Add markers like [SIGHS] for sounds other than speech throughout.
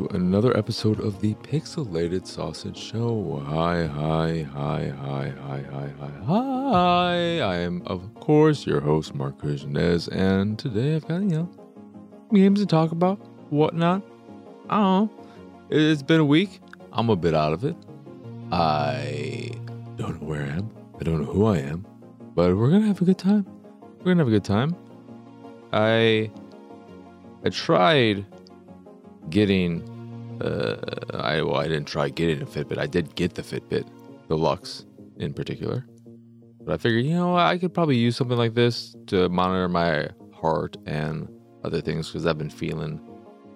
to another episode of the Pixelated Sausage Show. Hi, hi, hi, hi, hi, hi, hi, hi. I am, of course, your host, Marc Kuznez, and today I've got, you know, games to talk about, whatnot. I don't know. It's been a week. I'm a bit out of it. I don't know where I am. I don't know who I am. But we're going to have a good time. We're going to have a good time. I I tried getting uh, I well I didn't try getting a Fitbit. I did get the Fitbit, the Luxe in particular. But I figured, you know, I could probably use something like this to monitor my heart and other things because I've been feeling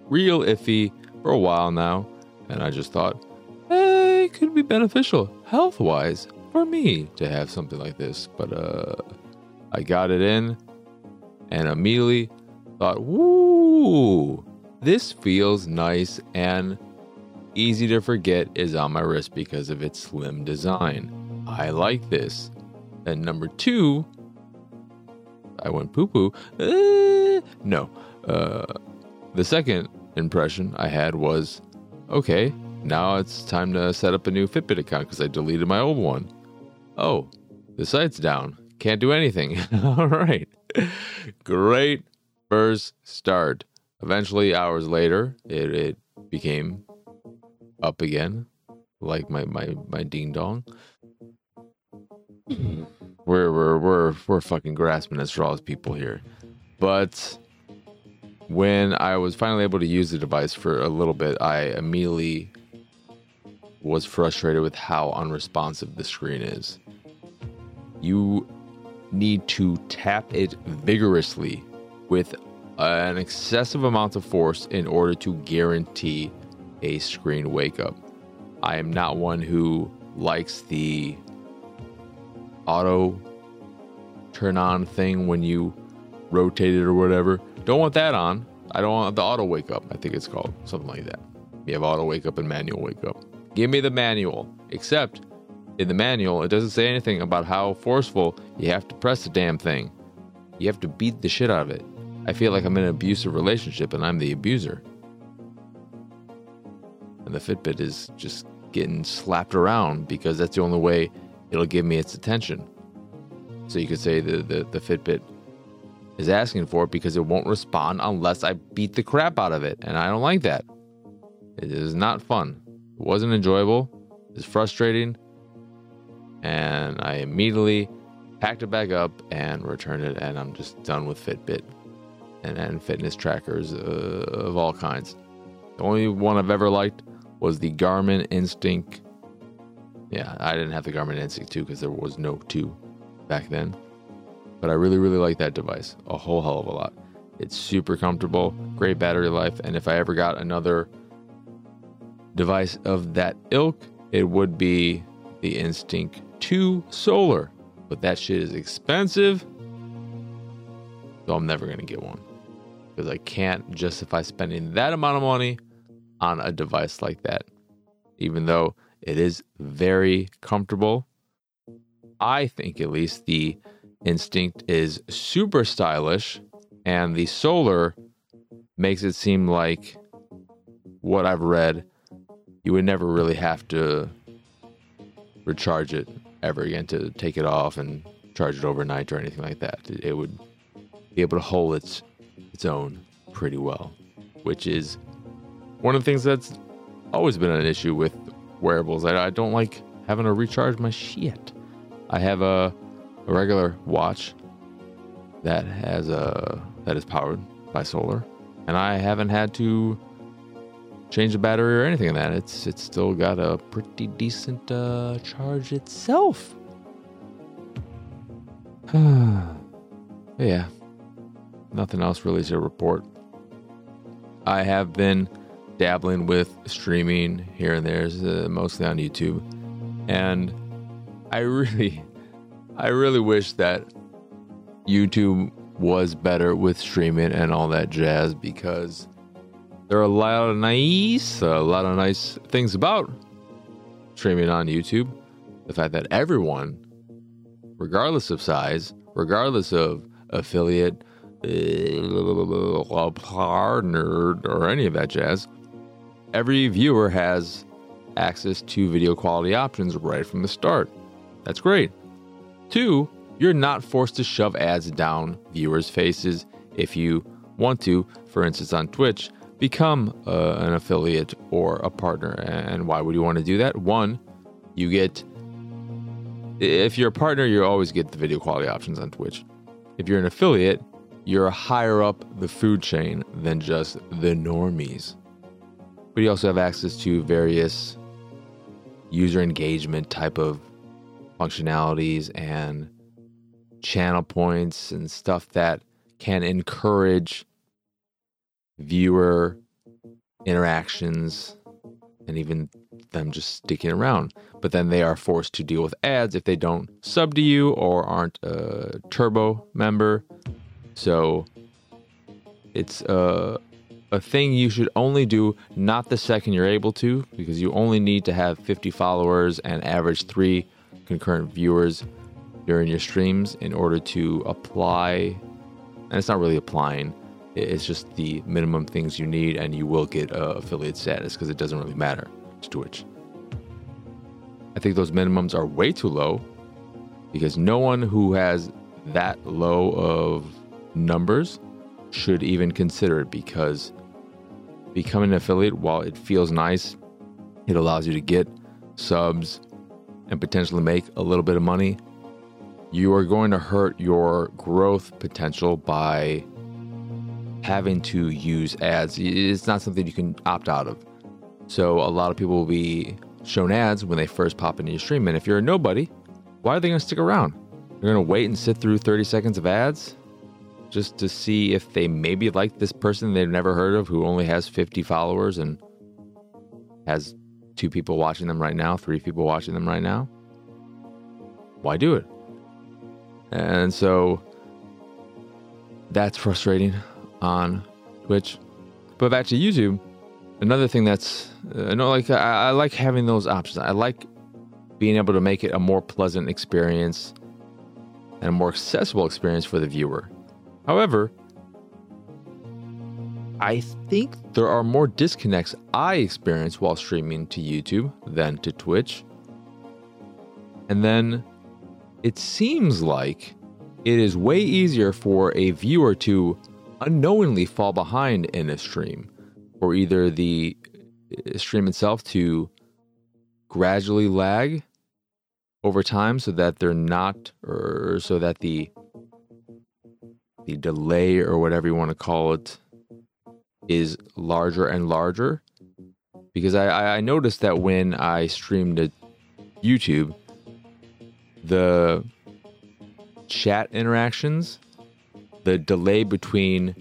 real iffy for a while now, and I just thought, hey, it could be beneficial health wise for me to have something like this. But uh, I got it in, and immediately thought, woo, this feels nice and easy to forget is on my wrist because of its slim design. I like this. And number two, I went poo poo. Uh, no. Uh, the second impression I had was okay, now it's time to set up a new Fitbit account because I deleted my old one. Oh, the site's down. Can't do anything. [LAUGHS] All right. Great first start. Eventually, hours later, it, it became up again, like my my my ding dong. Hmm. we're we're we're we're fucking grasping at straws, people here. But when I was finally able to use the device for a little bit, I immediately was frustrated with how unresponsive the screen is. You need to tap it vigorously with an excessive amount of force in order to guarantee a screen wake up. I am not one who likes the auto turn on thing when you rotate it or whatever. Don't want that on. I don't want the auto wake up. I think it's called something like that. You have auto wake up and manual wake up. Give me the manual. Except in the manual, it doesn't say anything about how forceful you have to press the damn thing. You have to beat the shit out of it. I feel like I'm in an abusive relationship and I'm the abuser. And the Fitbit is just getting slapped around because that's the only way it'll give me its attention. So you could say the, the, the Fitbit is asking for it because it won't respond unless I beat the crap out of it. And I don't like that. It is not fun. It wasn't enjoyable. It's frustrating. And I immediately packed it back up and returned it. And I'm just done with Fitbit and, and fitness trackers uh, of all kinds. The only one I've ever liked was the Garmin Instinct. Yeah, I didn't have the Garmin Instinct 2 because there was no 2 back then. But I really, really like that device a whole hell of a lot. It's super comfortable, great battery life, and if I ever got another device of that ilk, it would be the Instinct 2 Solar. But that shit is expensive, so I'm never going to get one because I can't justify spending that amount of money on a device like that. Even though it is very comfortable, I think at least the Instinct is super stylish, and the Solar makes it seem like what I've read, you would never really have to recharge it ever again to take it off and charge it overnight or anything like that. It would be able to hold its its own pretty well, which is one of the things that's always been an issue with wearables. I, I don't like having to recharge my shit. I have a, a regular watch that has a that is powered by solar, and I haven't had to change the battery or anything of that. It's it's still got a pretty decent uh, charge itself. [SIGHS] yeah, nothing else really to report. I have been dabbling with streaming here and there, uh, mostly on YouTube, and I really, I really wish that YouTube was better with streaming and all that jazz because there are a lot of nice, a lot of nice things about streaming on YouTube. The fact that everyone, regardless of size, regardless of affiliate, partner or any of that jazz every viewer has access to video quality options right from the start. That's great. Two, you're not forced to shove ads down viewers' faces if you want to. For instance, on Twitch, become uh, an affiliate or a partner. And why would you want to do that? One, you get, if you're a partner, you always get the video quality options on Twitch. If you're an affiliate, you're higher up the food chain than just the normies. But you also have access to various user engagement type of functionalities and channel points and stuff that can encourage viewer interactions and even them just sticking around. But then they are forced to deal with ads if they don't sub to you or aren't a turbo member. So it's a, a thing you should only do not the second you're able to, because you only need to have 50 followers and average three concurrent viewers during your streams in order to apply. And it's not really applying, it's just the minimum things you need, and you will get uh, affiliate status because it doesn't really matter to Twitch. I think those minimums are way too low because no one who has that low of numbers should even consider it because becoming an affiliate, while it feels nice, it allows you to get subs and potentially make a little bit of money you are going to hurt your growth potential by having to use ads. It's not something you can opt out of. So a lot of people will be shown ads when they first pop into your stream. And if you're a nobody, why are they going to stick around? They're going to wait and sit through 30 seconds of ads just to see if they maybe like this person they've never heard of who only has 50 followers and has two people watching them right now, three people watching them right now. Why do it? And so that's frustrating on Twitch. But back to YouTube, another thing that's uh, no like I, I like having those options. I like being able to make it a more pleasant experience and a more accessible experience for the viewer. However, I think there are more disconnects I experience while streaming to YouTube than to Twitch. And then it seems like it is way easier for a viewer to unknowingly fall behind in a stream, or either the uh, stream itself to gradually lag over time so that they're not, or so that the the delay or whatever you want to call it is larger and larger. Because I, I noticed that when I streamed to YouTube, the chat interactions, the delay between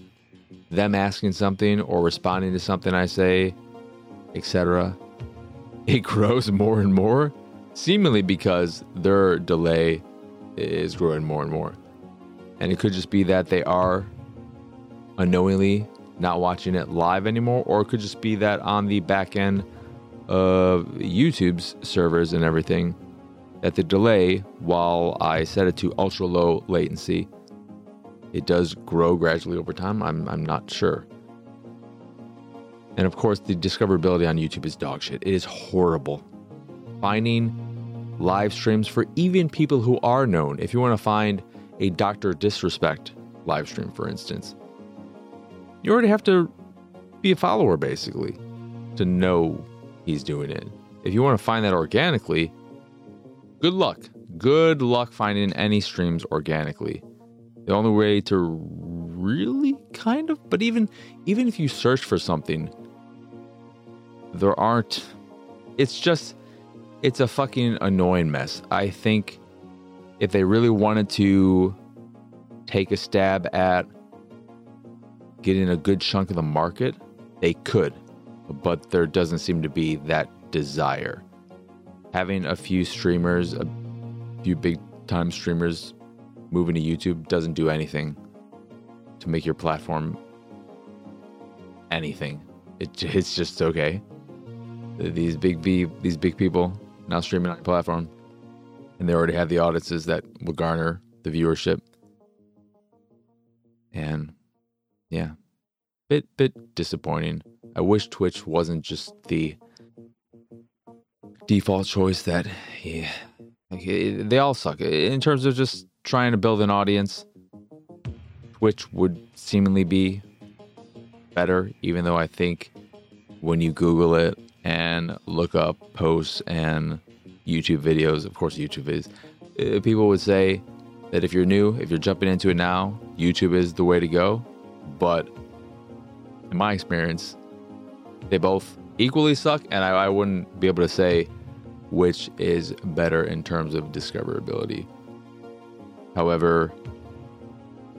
them asking something or responding to something I say, etc., [LAUGHS] it grows more and more, seemingly because their delay is growing more and more. And it could just be that they are unknowingly not watching it live anymore, or it could just be that on the back end of YouTube's servers and everything, that the delay, while I set it to ultra low latency, it does grow gradually over time. I'm, I'm not sure. And of course, the discoverability on YouTube is dog shit. It is horrible. Finding live streams for even people who are known. If you want to find a Dr. Disrespect live stream, for instance, you already have to be a follower basically to know he's doing it. If you want to find that organically, good luck. Good luck finding any streams organically. The only way to really kind of, but even even if you search for something, there aren't it's just it's a fucking annoying mess. I think if they really wanted to take a stab at getting a good chunk of the market, they could. But there doesn't seem to be that desire having a few streamers, a few big time streamers moving to YouTube doesn't do anything to make your platform anything. It, it's just okay. These big these big people now streaming on your platform, and they already have the audiences that will garner the viewership. And yeah, bit bit disappointing. I wish Twitch wasn't just the default choice that yeah, like it, they all suck in terms of just trying to build an audience. Twitch would seemingly be better, even though I think when you Google it and look up posts and YouTube videos, of course, YouTube is, uh, people would say that if you're new, if you're jumping into it now, YouTube is the way to go. But in my experience, they both equally suck, and I, I wouldn't be able to say which is better in terms of discoverability. However,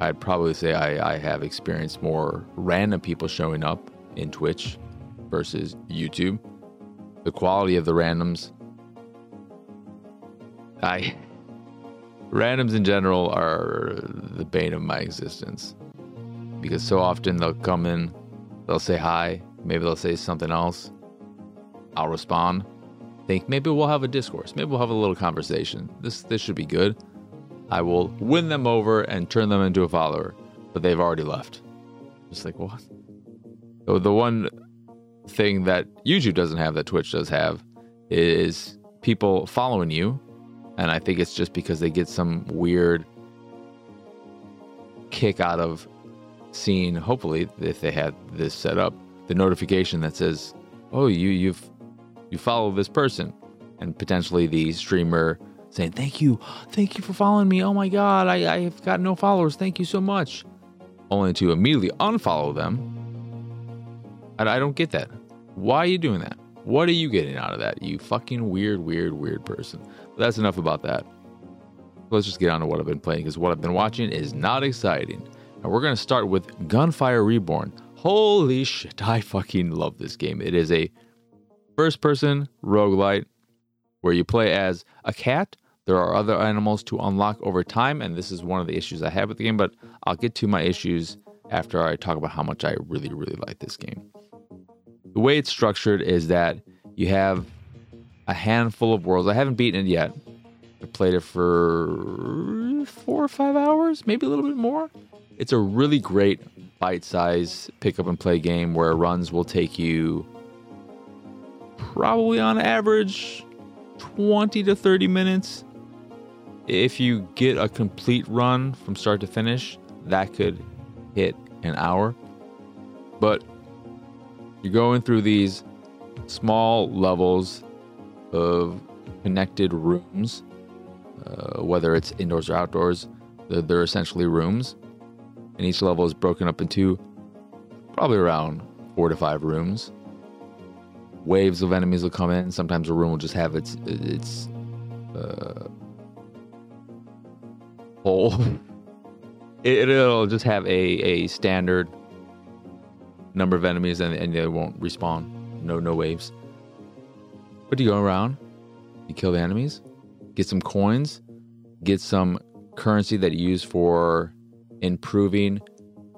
I'd probably say I, I have experienced more random people showing up in Twitch versus YouTube. The quality of the randoms, I randoms in general are the bane of my existence because so often they'll come in, they'll say hi, maybe they'll say something else. I'll respond, think maybe we'll have a discourse, maybe we'll have a little conversation. This this should be good. I will win them over and turn them into a follower, but they've already left. Just like what? So the one thing that YouTube doesn't have that Twitch does have is people following you, and I think it's just because they get some weird kick out of seeing. Hopefully, if they had this set up, the notification that says, "Oh, you you've you follow this person," and potentially the streamer saying, Thank you. Thank you for following me. Oh my God, I, I've got no followers. Thank you so much. Only to immediately unfollow them. And I don't get that. Why are you doing that? What are you getting out of that? You fucking weird, weird, weird person. That's enough about that. Let's just get on to what I've been playing because what I've been watching is not exciting. And we're going to start with Gunfire Reborn. Holy shit, I fucking love this game. It is a first person roguelite where you play as a cat there are other animals to unlock over time, and this is one of the issues I have with the game, but I'll get to my issues after I talk about how much I really, really like this game. The way it's structured is that you have a handful of worlds. I haven't beaten it yet. I played it for four or five hours, maybe a little bit more. It's a really great bite size pick up and play game where runs will take you probably on average 20 to 30 minutes if you get a complete run from start to finish, that could hit an hour. But you're going through these small levels of connected rooms, uh, whether it's indoors or outdoors, they're essentially rooms. And each level is broken up into probably around four to five rooms. Waves of enemies will come in. Sometimes a room will just have its its uh, hole. [LAUGHS] it, will just have a, a standard number of enemies and, and they won't respawn. No no waves. But you go around, you kill the enemies, get some coins, get some currency that you use for improving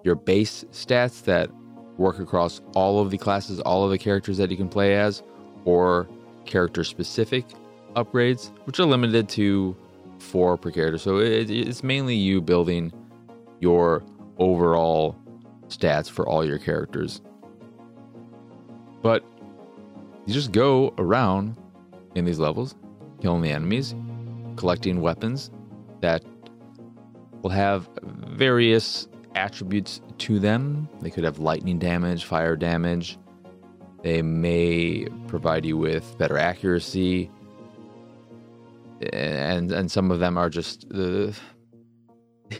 your base stats that work across all of the classes, all of the characters that you can play as, or character specific upgrades, which are limited to four per character. So it, it's mainly you building your overall stats for all your characters. But you just go around in these levels, killing the enemies, collecting weapons that will have various attributes to them. They could have lightning damage, fire damage. They may provide you with better accuracy, and and some of them are just. Uh, [LAUGHS]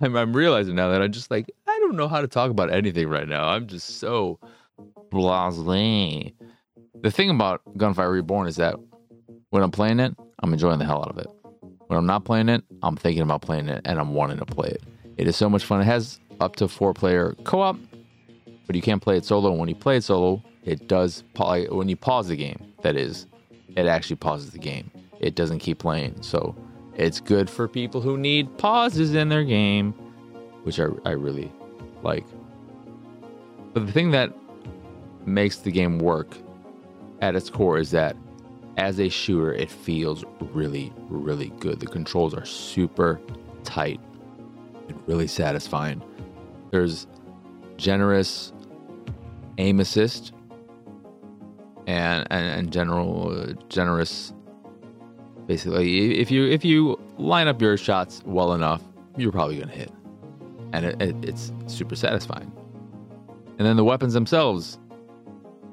I'm, I'm realizing now that I'm just like I don't know how to talk about anything right now. I'm just so blasé. The thing about Gunfire Reborn is that when I'm playing it, I'm enjoying the hell out of it. When I'm not playing it, I'm thinking about playing it and I'm wanting to play it. It is so much fun. It has up to four player co op, but you can't play it solo. When you play it solo, it does, when you pause the game, that is, it actually pauses the game. It doesn't keep playing. So it's good for people who need pauses in their game, which I, I really like. But the thing that makes the game work at its core is that as a shooter, it feels really, really good. The controls are super tight and really satisfying. There's generous aim assist and and, and general uh, generous. Basically, if you if you line up your shots well enough, you're probably gonna hit, and it, it, it's super satisfying. And then the weapons themselves,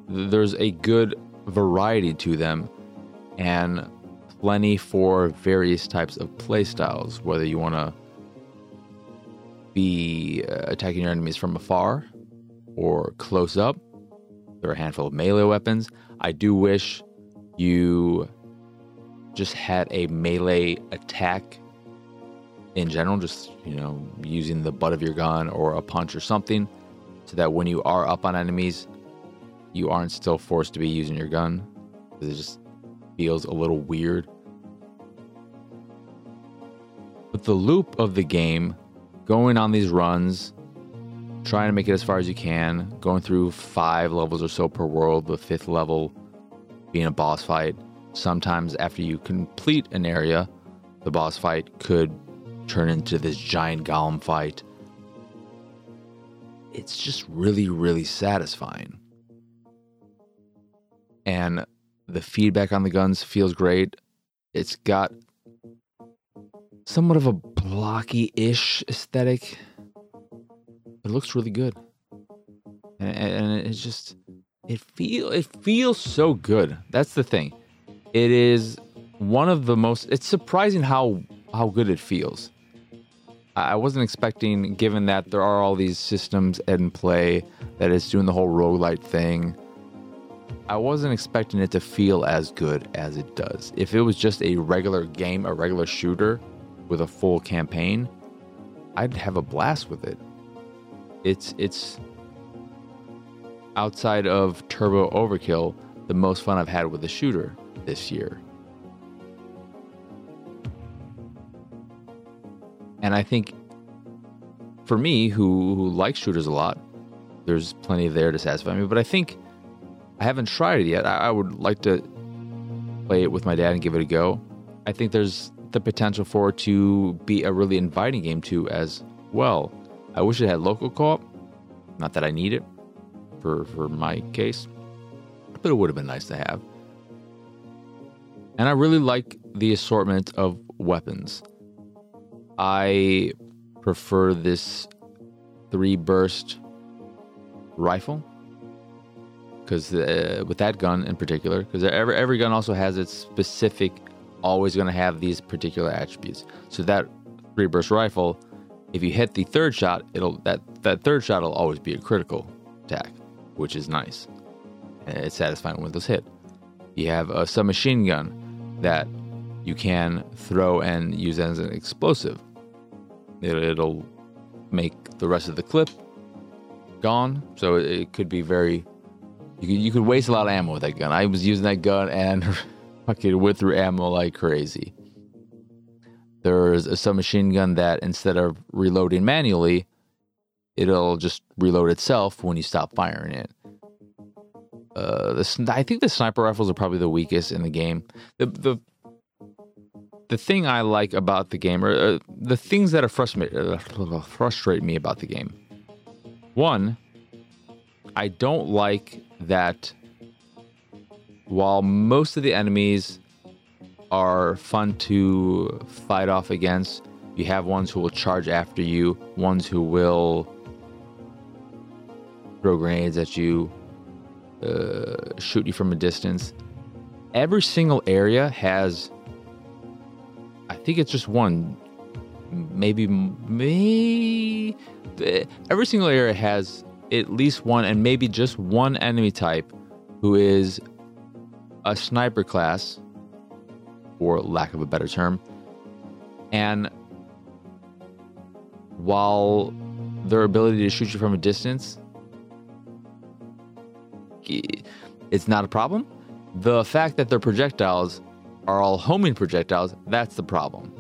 there's a good variety to them, and plenty for various types of playstyles. Whether you want to be uh, attacking your enemies from afar or close up, there are a handful of melee weapons. I do wish you just had a melee attack in general, just, you know, using the butt of your gun or a punch or something, so that when you are up on enemies, you aren't still forced to be using your gun. It just feels a little weird. But the loop of the game, going on these runs, trying to make it as far as you can, going through five levels or so per world, the fifth level being a boss fight. Sometimes, after you complete an area, the boss fight could turn into this giant golem fight. It's just really, really satisfying. And the feedback on the guns feels great. It's got somewhat of a blocky ish aesthetic it looks really good, and, and it's just it feel it feels so good. That's the thing. It is one of the most. It's surprising how how good it feels. I wasn't expecting, given that there are all these systems in play that is doing the whole roguelite thing. I wasn't expecting it to feel as good as it does. If it was just a regular game, a regular shooter with a full campaign, I'd have a blast with it it's it's outside of Turbo Overkill, the most fun I've had with a shooter this year. And I think for me, who, who likes shooters a lot, there's plenty there to satisfy me. But I think I haven't tried it yet. I, I would like to play it with my dad and give it a go. I think there's the potential for it to be a really inviting game too, as well. I wish it had local co-op. Not that I need it for for my case, but it would have been nice to have. And I really like the assortment of weapons. I prefer this three burst rifle because uh, with that gun in particular, because every every gun also has its specific, always going to have these particular attributes. So that three burst rifle if you hit the third shot, it'll that that third shot will always be a critical attack, which is nice. It's satisfying when those hit. You have a submachine gun that you can throw and use as an explosive. It, it'll make the rest of the clip gone, so it could be very. You could, you could waste a lot of ammo with that gun. I was using that gun and [LAUGHS] fucking went through ammo like crazy. There's a submachine gun that instead of reloading manually, it'll just reload itself when you stop firing it. Uh, the, I think the sniper rifles are probably the weakest in the game. The the the thing I like about the game, or uh, the things that are frustrate uh, frustrate me about the game. One, I don't like that. While most of the enemies are fun to fight off against. You have ones who will charge after you, ones who will throw grenades at you, uh, shoot you from a distance. Every single area has, I think it's just one, maybe, maybe, every single area has at least one and maybe just one enemy type who is a sniper class for lack of a better term. And while their ability to shoot you from a distance, it's not a problem. The fact that their projectiles are all homing projectiles, that's the problem.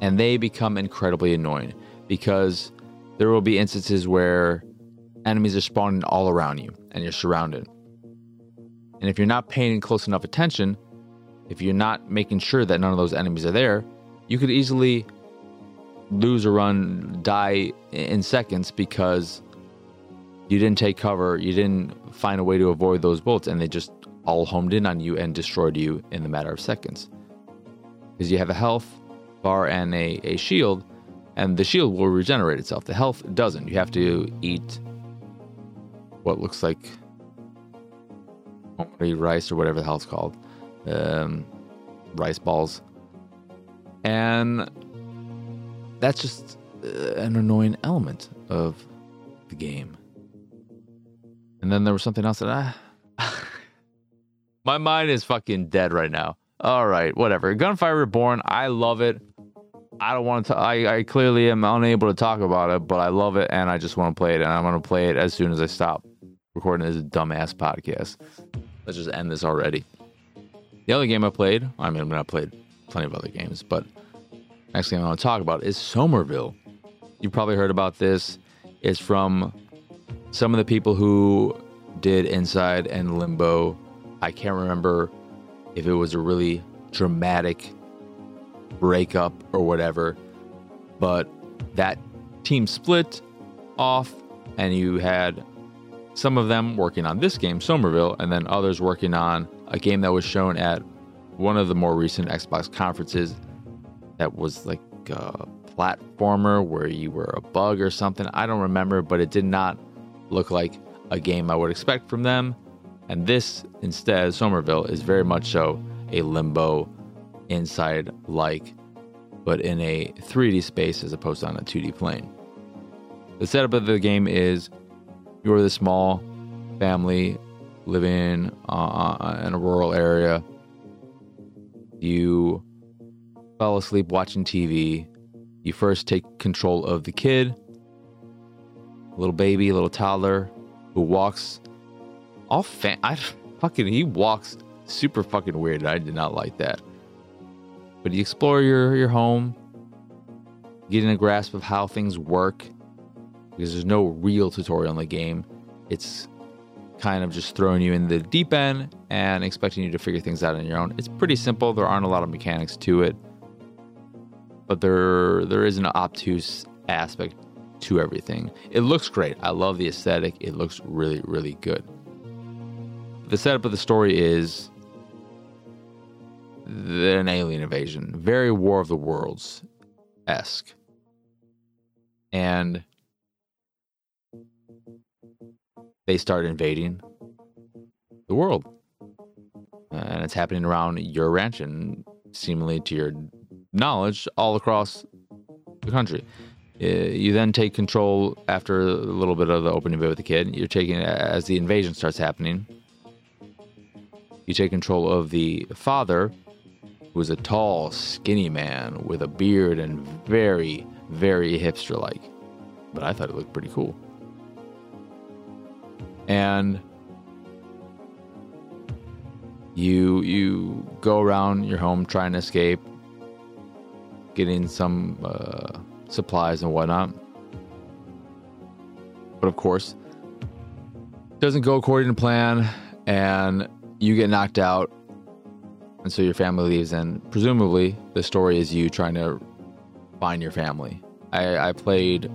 And they become incredibly annoying because there will be instances where enemies are spawning all around you and you're surrounded. And if you're not paying close enough attention, if you're not making sure that none of those enemies are there, you could easily lose a run, die in seconds because you didn't take cover, you didn't find a way to avoid those bullets, and they just all homed in on you and destroyed you in the matter of seconds. Because you have a health bar and a, a shield, and the shield will regenerate itself. The health doesn't. You have to eat what looks like rice or whatever the hell it's called, um, rice balls, and that's just uh, an annoying element of the game. And then there was something else that I. [LAUGHS] My mind is fucking dead right now. All right, whatever. Gunfire Reborn, I love it. I don't want to. I, I clearly am unable to talk about it, but I love it and I just want to play it, and I'm going to play it as soon as I stop recording this dumbass podcast. Let's just end this already. The other game I played, I mean, I played plenty of other games, but next game I want to talk about is Somerville. You've probably heard about this. It's from some of the people who did Inside and Limbo. I can't remember if it was a really dramatic breakup or whatever, but that team split off, and you had some of them working on this game, Somerville, and then others working on a game that was shown at one of the more recent Xbox conferences that was like a platformer where you were a bug or something. I don't remember, but it did not look like a game I would expect from them. And this, instead, Somerville, is very much so a limbo inside like, but in a 3D space as opposed to on a 2D plane. The setup of the game is you're the small family living uh, uh, in a rural area. You fell asleep watching TV. You first take control of the kid, little baby, little toddler, who walks all fan. I [LAUGHS] fucking he walks super fucking weird. I did not like that. But you explore your your home, getting a grasp of how things work, because there's no real tutorial in the game. It's kind of just throwing you in the deep end and expecting you to figure things out on your own. It's pretty simple. There aren't a lot of mechanics to it, but there there is an obtuse aspect to everything. It looks great. I love the aesthetic. It looks really really good. The setup of the story is an alien invasion, very War of the Worlds esque. And they start invading the world. And it's happening around your ranch and seemingly to your knowledge all across the country. Uh, you then take control after a little bit of the opening bit with the kid. You're taking as the invasion starts happening. You take control of the father, who is a tall, skinny man with a beard and very, very hipster like. But I thought it looked pretty cool and you you go around your home trying to escape, getting some uh, supplies and whatnot. But of course, doesn't go according to plan, and you get knocked out, and so your family leaves. And presumably, the story is you trying to find your family. I, I played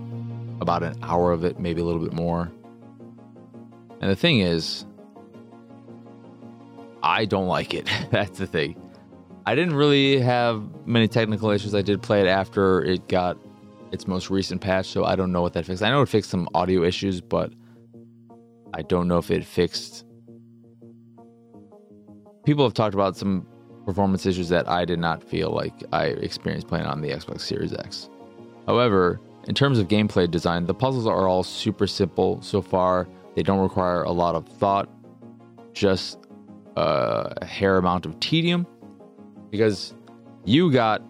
about an hour of it, maybe a little bit more and the thing is, I don't like it. [LAUGHS] That's the thing. I didn't really have many technical issues. I did play it after it got its most recent patch, so I don't know what that fixed. I know it fixed some audio issues, but I don't know if it fixed. People have talked about some performance issues that I did not feel like I experienced playing on the Xbox Series X. However, in terms of gameplay design, the puzzles are all super simple so far. They don't require a lot of thought, just uh, a hair amount of tedium. Because you got,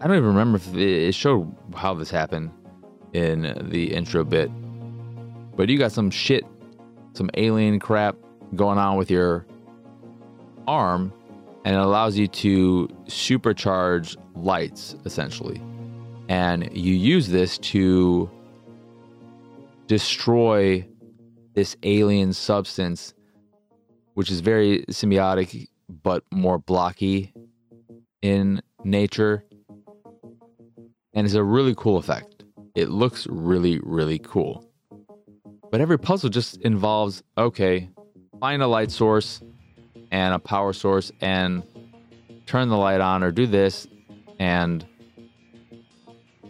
I don't even remember if it showed how this happened in the intro bit, but you got some shit, some alien crap going on with your arm, and it allows you to supercharge lights essentially. And you use this to destroy this alien substance, which is very symbiotic but more blocky in nature. And it's a really cool effect. It looks really, really cool. But every puzzle just involves okay, find a light source and a power source and turn the light on or do this and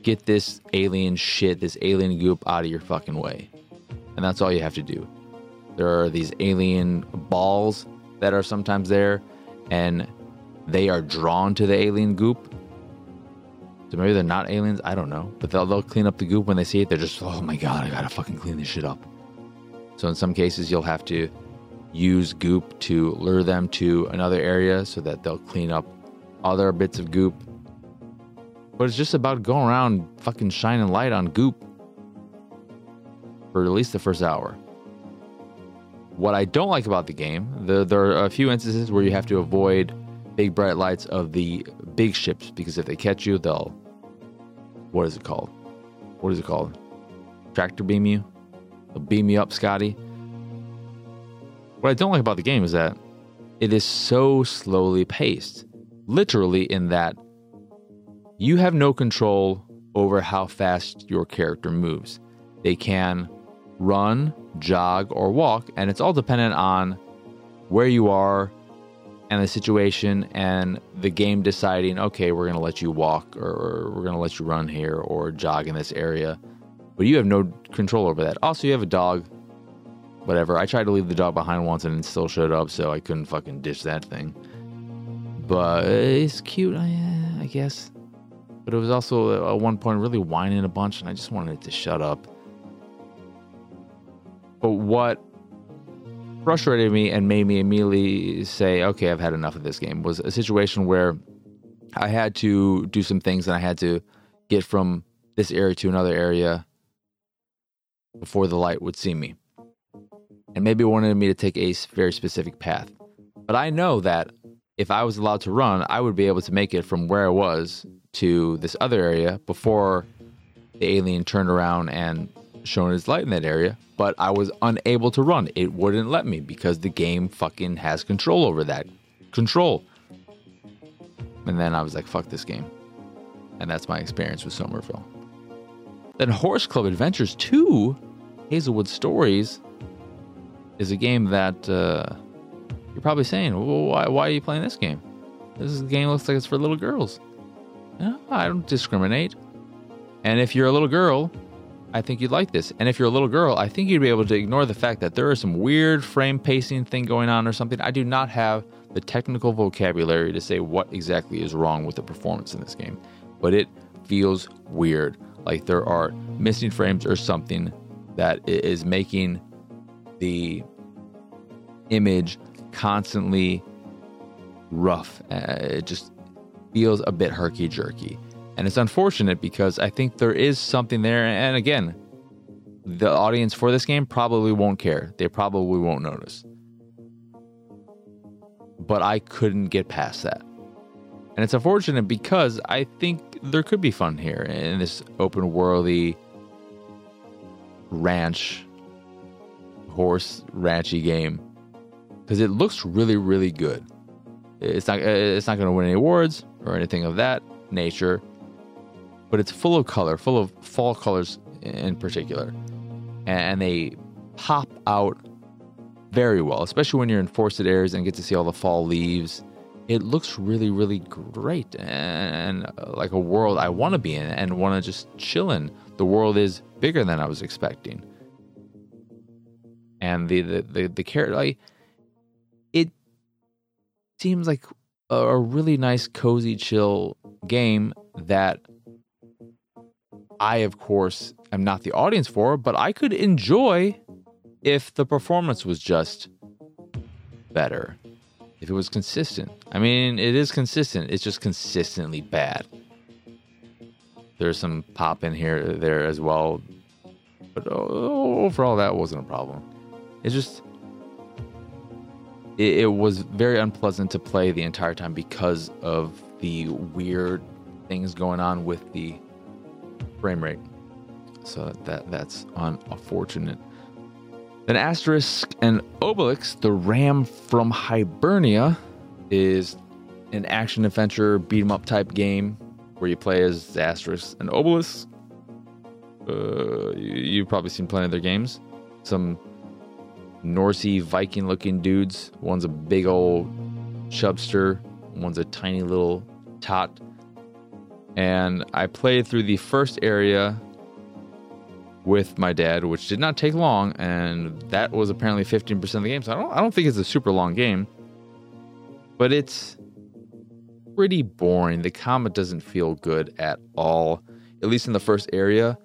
get this alien shit, this alien goop out of your fucking way. And that's all you have to do. There are these alien balls that are sometimes there, and they are drawn to the alien goop. So maybe they're not aliens. I don't know. But they'll, they'll clean up the goop when they see it. They're just, oh my God, I gotta fucking clean this shit up. So in some cases, you'll have to use goop to lure them to another area so that they'll clean up other bits of goop. But it's just about going around fucking shining light on goop for at least the first hour. What I don't like about the game, the, there are a few instances where you have to avoid big bright lights of the big ships because if they catch you, they'll. What is it called? What is it called? Tractor beam you? They'll beam you up, Scotty. What I don't like about the game is that it is so slowly paced. Literally, in that you have no control over how fast your character moves. They can run, jog, or walk, and it's all dependent on where you are and the situation and the game deciding, okay, we're going to let you walk or we're going to let you run here or jog in this area. But you have no control over that. Also, you have a dog. Whatever. I tried to leave the dog behind once and it still showed up, so I couldn't fucking ditch that thing. But it's cute, I, I guess. But it was also at one point really whining a bunch, and I just wanted it to shut up. But what frustrated me and made me immediately say, okay, I've had enough of this game was a situation where I had to do some things and I had to get from this area to another area before the light would see me. And maybe wanted me to take a very specific path. But I know that if I was allowed to run, I would be able to make it from where I was to this other area before the alien turned around and shone his light in that area but I was unable to run. It wouldn't let me because the game fucking has control over that. Control. And then I was like, fuck this game. And that's my experience with Somerville. Then Horse Club Adventures 2, Hazelwood Stories, is a game that uh, you're probably saying, well, why, why are you playing this game? This game looks like it's for little girls. I don't discriminate. And if you're a little girl I think you'd like this. And if you're a little girl, I think you'd be able to ignore the fact that there is some weird frame pacing thing going on or something. I do not have the technical vocabulary to say what exactly is wrong with the performance in this game, but it feels weird. Like there are missing frames or something that is making the image constantly rough. Uh, it just feels a bit herky jerky. And it's unfortunate because I think there is something there. And again, the audience for this game probably won't care. They probably won't notice. But I couldn't get past that. And it's unfortunate because I think there could be fun here in this open worldy ranch horse ranchy game because it looks really really good. It's not it's not going to win any awards or anything of that nature, but it's full of color, full of fall colors in particular. And they pop out very well, especially when you're in forested areas and get to see all the fall leaves. It looks really, really great and uh, like a world I want to be in and want to just chill in. The world is bigger than I was expecting. And the the the, the character like it seems like a really nice, cozy, chill game that I, of course, am not the audience for, but I could enjoy if the performance was just better. If it was consistent. I mean, it is consistent, it's just consistently bad. There's some pop in here there as well. But oh, overall, that wasn't a problem. It's just. It, it was very unpleasant to play the entire time because of the weird things going on with the frame rate. So that that's unfortunate. Then Asterix and Obelix, the Ram from Hibernia, is an action adventure beat 'em up type game where you play as Asterix and Obelix. Uh, you, have probably seen plenty of their games. some Norsey Viking looking dudes. One's a big old chubster, one's a tiny little tot. And I played through the first area with my dad, which did not take long, and that was apparently 15% of the game. So I don't I don't think it's a super long game. But it's pretty boring. The combat doesn't feel good at all. At least in the first area.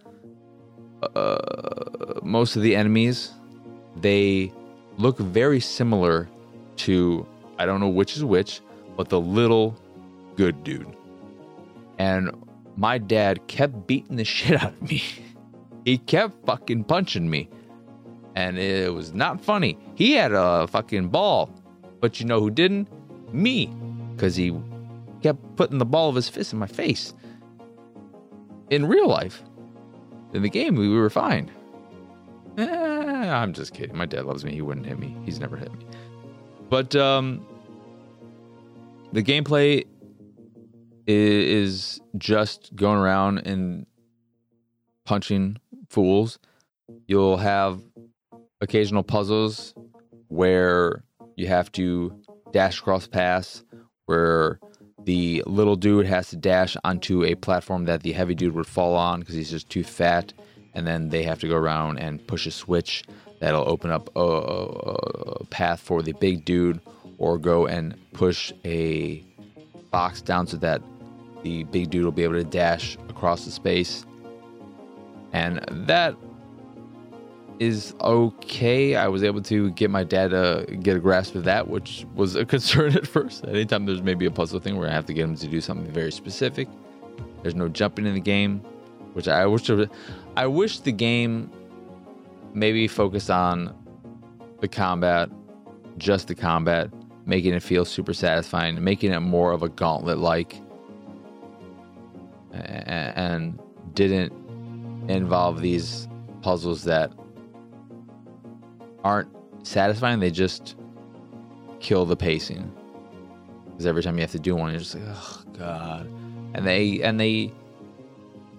Uh, most of the enemies they look very similar to I don't know which is which, but the little good dude. And my dad kept beating the [LAUGHS] shit out of me. he kept fucking punching me. And it was not funny. He had a fucking ball. But you know who didn't? Me. Because he kept putting the ball of his fist in my face. In real life, in the game, we were fine. Eh, I'm just kidding. My dad loves me. He wouldn't hit me. He's never hit me. But um, the gameplay is just going around and punching fools. You'll have occasional puzzles where you have to dash across paths where the little dude has to dash onto a platform that the heavy dude would fall on because he's just too fat and then they have to go around and push a switch that'll open up a, a path for the big dude or go and push a box down so that the big dude will be able to dash across the space and that is okay. I was able to get my dad to get a grasp of that, which was a [LAUGHS] concern at first. Anytime there's maybe a puzzle thing where I have to get him to do something very specific, there's no jumping in the game, which I wish I wish the game maybe focused on the combat, just the combat, making it feel super satisfying, making it more of a gauntlet like, and didn't involve these puzzles that aren't satisfying. They just kill the pacing because every time you have to do one, you're just like, oh god. And they and they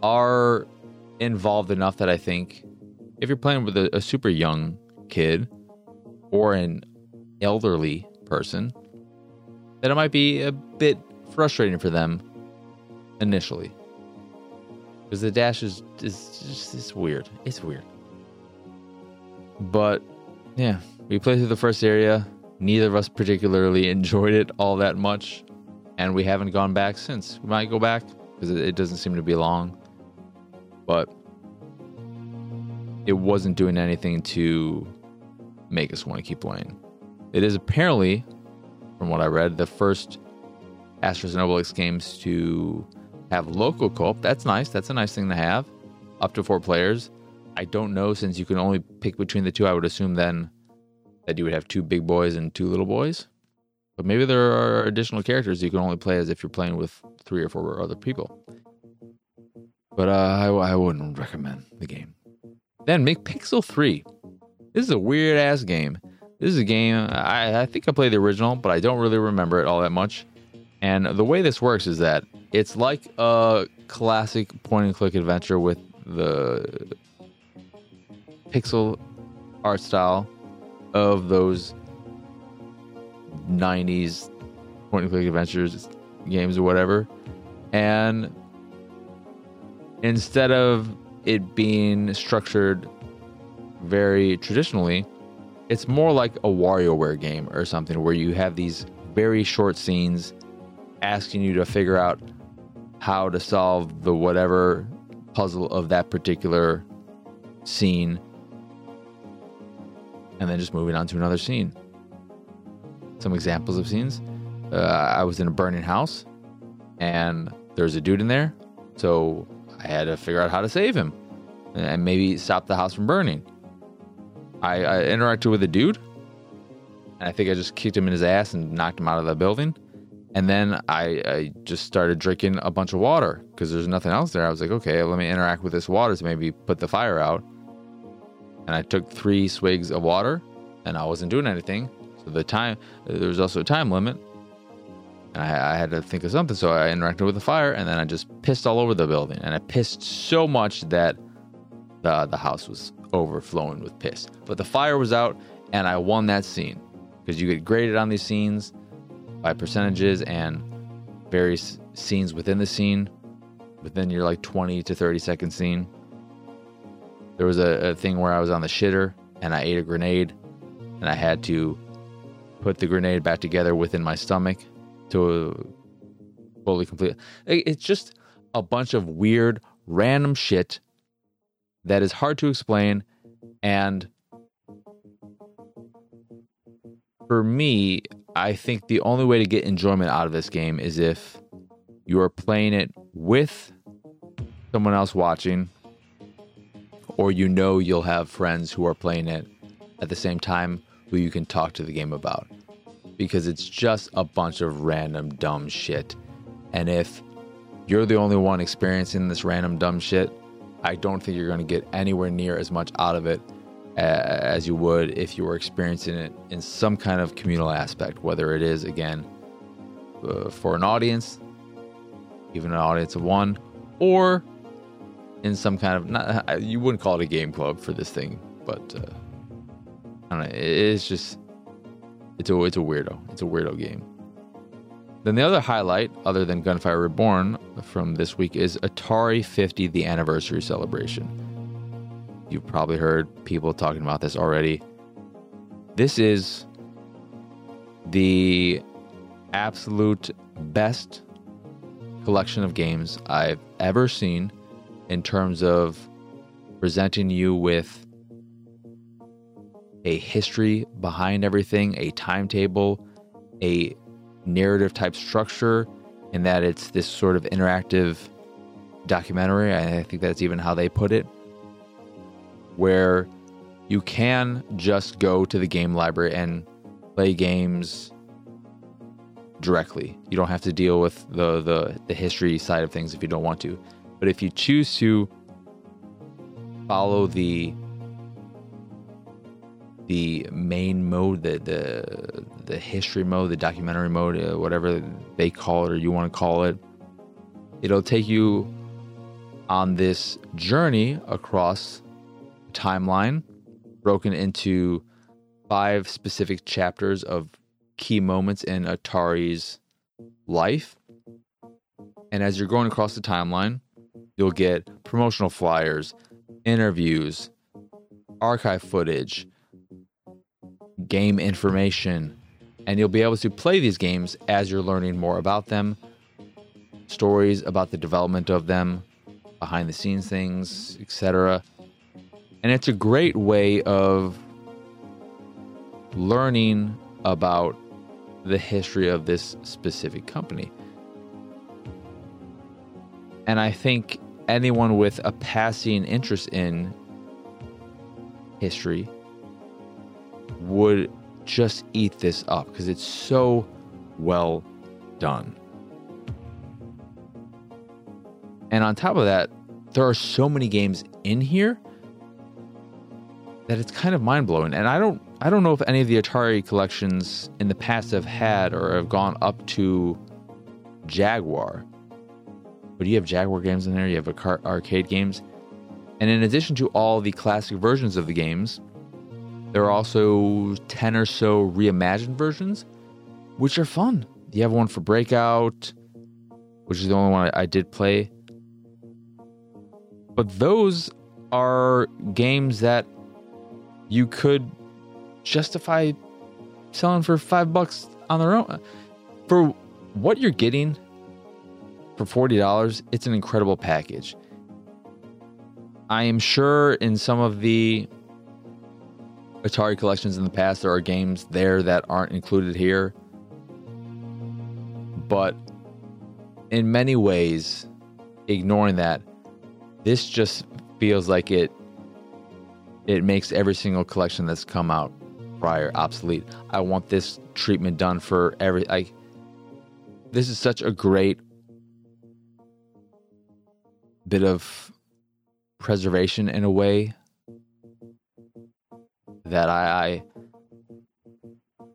are involved enough that I think if you're playing with a, a super young kid or an elderly person, that it might be a bit frustrating for them initially because the dash is is just weird. It's weird. But yeah, we played through the first area. Neither of us particularly [LAUGHS] enjoyed it all that much, and we haven't gone back since. We might go back because it, it doesn't seem to be long, but it wasn't doing anything to make us want to keep playing. It is apparently, from what I read, the first Asterix and Obelix games to have local co-op. That's nice. That's a nice thing to have. Up to four players. I don't know since you can only pick between the two. I would assume then that you would have two big boys and two little boys. But maybe there are additional characters you can only play as if you're playing with three or four other people. But uh, I, I wouldn't recommend the game. Then McPixel 3. This is a weird ass game. This is a game, I, I think I played the original, but I don't really remember it all that much. And the way this works is that it's like a classic point and click adventure with the pixel art style of those 90s point and click adventures games or whatever. And instead of it being structured very traditionally, it's more like a WarioWare game or something where you have these very short scenes asking you to figure out how to solve the whatever puzzle of that particular scene and then just moving on to another scene. Some examples of scenes. Uh, I was in a burning house and there's a dude in there. So I had to figure out how to save him and maybe stop the house from burning. I, I interacted with a dude and I think I just kicked him in his ass and knocked him out of the building. And then I, I just started drinking a bunch of water because there's nothing else there. I was like, okay, let me interact with this water to maybe put the fire out. And I took three swigs of water and I wasn't doing anything. So the time, there was also a time limit. And I, I had to think of something. So I interacted with the fire and then I just pissed all over the building. And I pissed so much that the, the house was overflowing with piss. But the fire was out, and I won that scene because you get graded on these scenes by percentages and various scenes within the scene, within your like 20 to 30 second scene. There was a, a thing where I was on the shitter and I ate a grenade, and I had to put the grenade back together within my stomach to fully complete. It's just a bunch of weird, random shit that is hard to explain. And for me, I think the only way to get enjoyment out of this game is if you are playing it with someone else watching, or you know you'll have friends who are playing it at the same time who you can talk to the game about. Because it's just a bunch of random dumb shit. And if you're the only one experiencing this random dumb shit, I don't think you're going to get anywhere near as much out of it as you would if you were experiencing it in some kind of communal aspect, whether it is, again, uh, for an audience, even an audience of one, or in some kind of, not, you wouldn't call it a game club for this thing, but uh, I don't know, it's just, it's a, it's a weirdo. It's a weirdo game. Then the other highlight, other than Gunfire Reborn from this week, is Atari 50, the anniversary celebration. You've probably heard people talking about this already. This is the absolute best collection of games I've ever seen in terms of presenting you with a history behind everything, a timetable, a narrative type structure in that it's this sort of interactive documentary. I think that's even how they put it, where you can just go to the game library and play games directly. You don't have to deal with the, the, the history side of things if you don't want to. But if you choose to follow the the main mode, the the the history mode, the documentary mode, uh, whatever they call it or you want to call it. It'll take you on this journey across timeline, broken into five specific chapters of key moments in Atari's life. And as you're going across the timeline, you'll get promotional flyers, interviews, archive footage, game information, and you'll be able to play these games as you're learning more about them, stories about the development of them, behind the scenes things, etc. And it's a great way of learning about the history of this specific company. And I think anyone with a passing interest in history would just eat this up because it's so well done. And on top of that, there are so many games in here that it's kind of mind blowing. And I don't I don't know if any of the Atari collections in the past have had or have gone up to Jaguar. But you have Jaguar games in there, you have arcade games. And in addition to all the classic versions of the games, there are also 10 or so reimagined versions, which are fun. You have one for Breakout, which is the only one I, did play. But those are games that you could justify selling for five bucks on their own. For what you're getting for $40, it's an incredible package. I am sure in some of the Atari collections in the past, there are games there that aren't included here. But in many ways, ignoring that, this just feels like it it makes every single collection that's come out prior obsolete. I want this treatment done for every like this is such a great bit of preservation in a way that I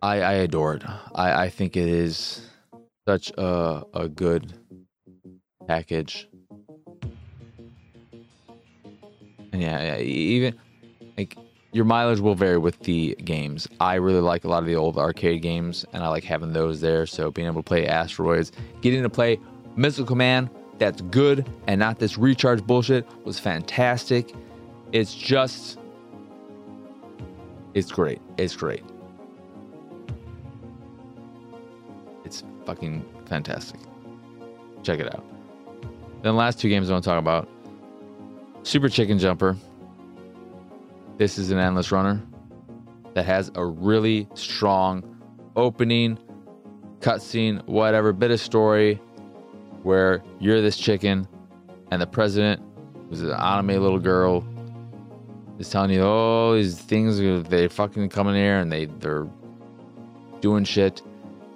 I I, adore it. I I think it is such a a good package. And yeah, even like your mileage will vary with the games. I really like a lot of the old arcade games, and I like having those there. So being able to play Asteroids, getting to play Missile Command, that's good, and not this recharge bullshit was fantastic. It's just, it's great. It's great. It's fucking fantastic. Check it out. Then the last two games I want to talk about Super Chicken Jumper. This is an endless runner that has a really strong opening, cutscene, whatever, bit of story where you're this chicken and the president, who's an anime little girl, is telling you, oh, these things, they fucking come in here and they, they're doing shit.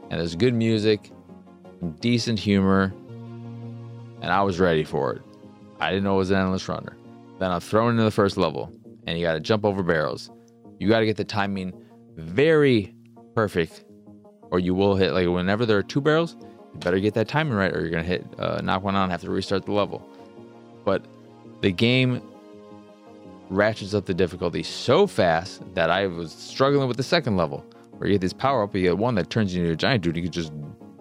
And there's good music, decent humor, and I was ready for it. I didn't know it was an endless runner. Then I'm thrown into the first level, and you got to jump over barrels. You got to get the timing very perfect, or you will hit. Like whenever there are two barrels, you better get that timing right, or you're gonna hit uh, knock one out and have to restart the level. But the game ratchets up the difficulty so fast that I was struggling with the second level, where you get this power up, you get one that turns you into a giant dude. You can just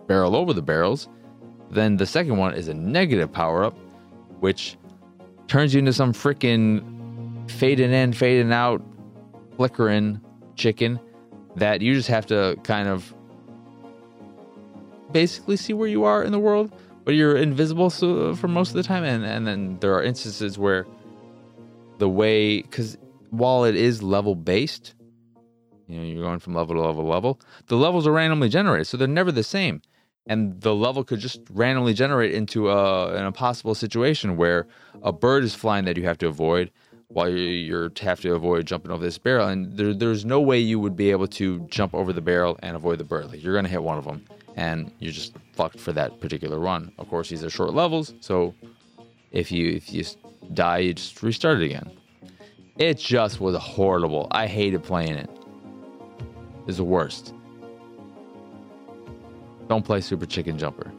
barrel over the barrels then the second one is a negative power up, which turns you into some freaking fading in, fading out, flickering chicken that you just have to kind of basically see where you are in the world, but you're invisible so, for most of the time. And, and then there are instances where the way, because while it is level based, you know, you're going from level to level level, the levels are randomly generated, so they're never the same. And the level could just randomly generate into a, an impossible situation where a bird is flying that you have to avoid while you you're have to avoid jumping over this barrel. And there, there's no way you would be able to jump over the barrel and avoid the bird. Like you're going to hit one of them and you're just fucked for that particular run. Of course these are short levels so if you if you die you just restart it again it just was horrible i hated playing it it's the worst don't play Super Chicken Jumper.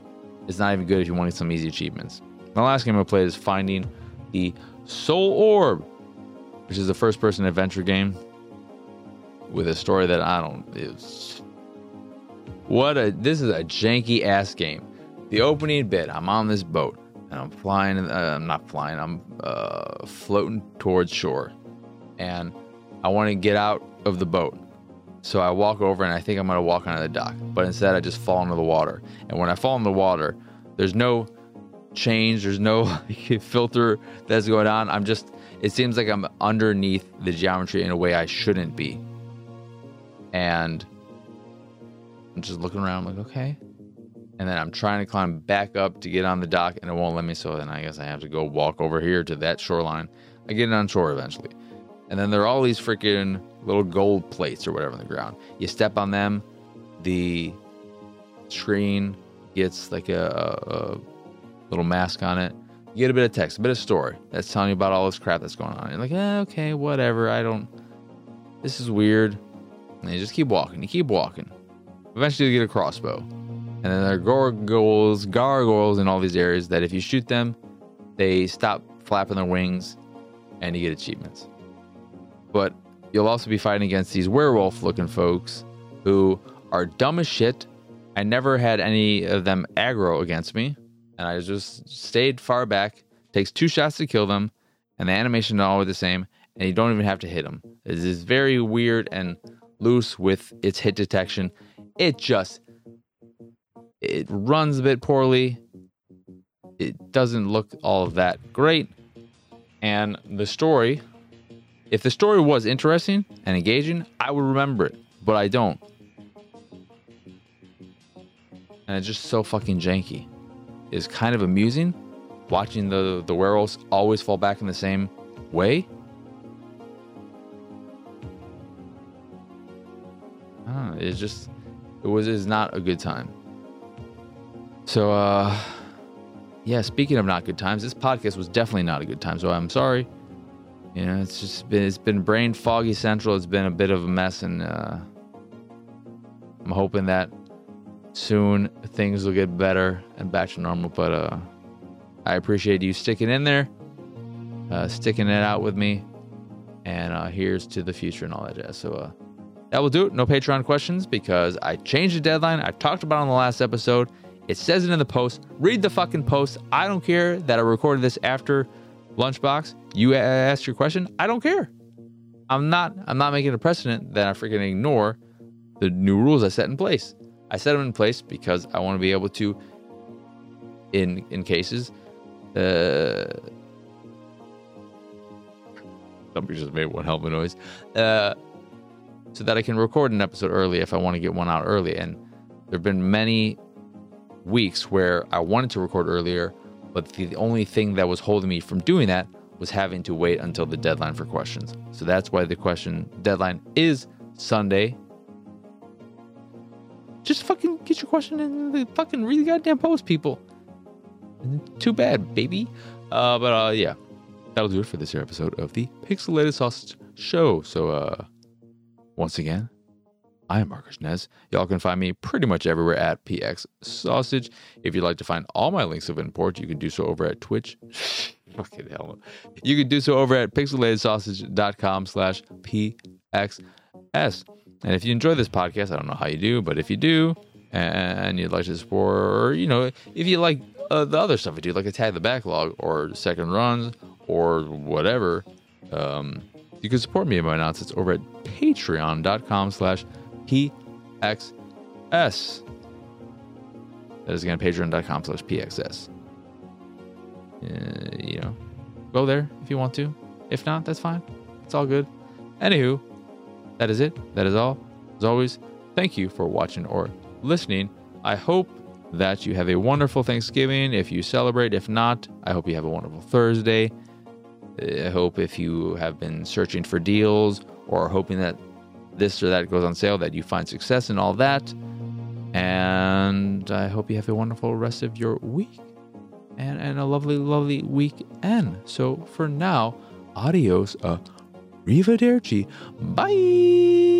It's not even good if you want some easy achievements. The last game I played is finding the Soul Orb, which is a first person adventure game with a story that I don't. It's what a this is a janky ass game. The opening bit, I'm on this boat and I'm flying. Uh, I'm not flying. I'm uh, floating towards shore, and I want to get out of the boat. So I walk over and I think I'm going to walk onto the dock, but instead I just fall into the water. And when I fall in the water, there's no change, there's no [LAUGHS] filter that's going on. I'm just, it seems like I'm underneath the geometry in a way I shouldn't be. And I'm just looking around, like, okay. And then I'm trying to climb back up to get on the dock and it won't let me. So then I guess I have to go walk over here to that shoreline. I get it on shore eventually. And then there are all these freaking little gold plates or whatever on the ground. You step on them, the screen gets like a, a little mask on it. You get a bit of text, a bit of story that's telling you about all this crap that's going on. You're like, eh, okay, whatever. I don't. This is weird. And you just keep walking. You keep walking. Eventually, you get a crossbow. And then there are gargoyles, gargoyles in all these areas that if you shoot them, they stop flapping their wings and you get achievements but you'll also be fighting against these werewolf looking folks who are dumb as shit. I never had any of them aggro against me, and I just stayed far back. Takes two shots to kill them, and the animation is always the same, and you don't even have to hit them. It is very weird and loose with its hit detection. It just it runs a bit poorly. It doesn't look all that great. And the story if the story was interesting and engaging, I would remember it, but I don't. And it's just so fucking janky. It's kind of amusing watching the the werewolves always fall back in the same way. Ah, it's just it was is not a good time. So uh yeah, speaking of not good times, this podcast was definitely not a good time. So I'm sorry you know, it's just been it's been brain foggy central. It's been a bit of a mess, and uh, I'm hoping that soon things will get better and back to normal. But uh, I appreciate you sticking in there, uh, sticking it out with me, And uh, here's to the future and all that jazz. So uh, that will do it. No Patreon questions because I changed the deadline. I talked about on the last episode. It says it in the post. Read the fucking post. I don't care that I recorded this after Lunchbox. You asked your question. I don't care. I'm not. I'm not making a precedent that I freaking ignore the new rules I set in place. I set them in place because I want to be able to, in in cases, uh, somebody just made one a noise, uh, so that I can record an episode early if I want to get one out early. And there have been many weeks where I wanted to record earlier, but the only thing that was holding me from doing that was having to wait until the deadline for questions. So that's why the question deadline is Sunday, just fucking get your question in the fucking read the goddamn post, people. Too bad, baby. Uh, but uh, yeah, that'll do it for this episode of the Pixelated Sausage Show. So, uh, once again, I am Marcus Nez. Y'all can find me pretty much everywhere at PX Sausage. If you'd like to find all my links of import, you can do so over at Twitch. [LAUGHS] Fucking hell. You can do so over at pixelatedsausage.com slash PXS. And if you enjoy this podcast, I don't know how you do, but if you do, and you'd like to support, or you know, if you like uh, the other stuff I do, like Attack the Backlog or Second Runs or whatever, um, you can support me in my nonsense over at patreon.com slash pxs. That is again patreon.com slash pxs. Uh, you know, go there if you want to. If not, that's fine. It's all good. Anywho, that is it. That is all. As always, thank you for watching or listening. I hope that you have a wonderful Thanksgiving if you celebrate. If not, I hope you have a wonderful Thursday. I hope if you have been searching for deals or hoping that this or that goes on sale, that you find success and all that. And I hope you have a wonderful rest of your week and, and a lovely, lovely weekend. So for now, adios. Uh, Arrivederci. Bye.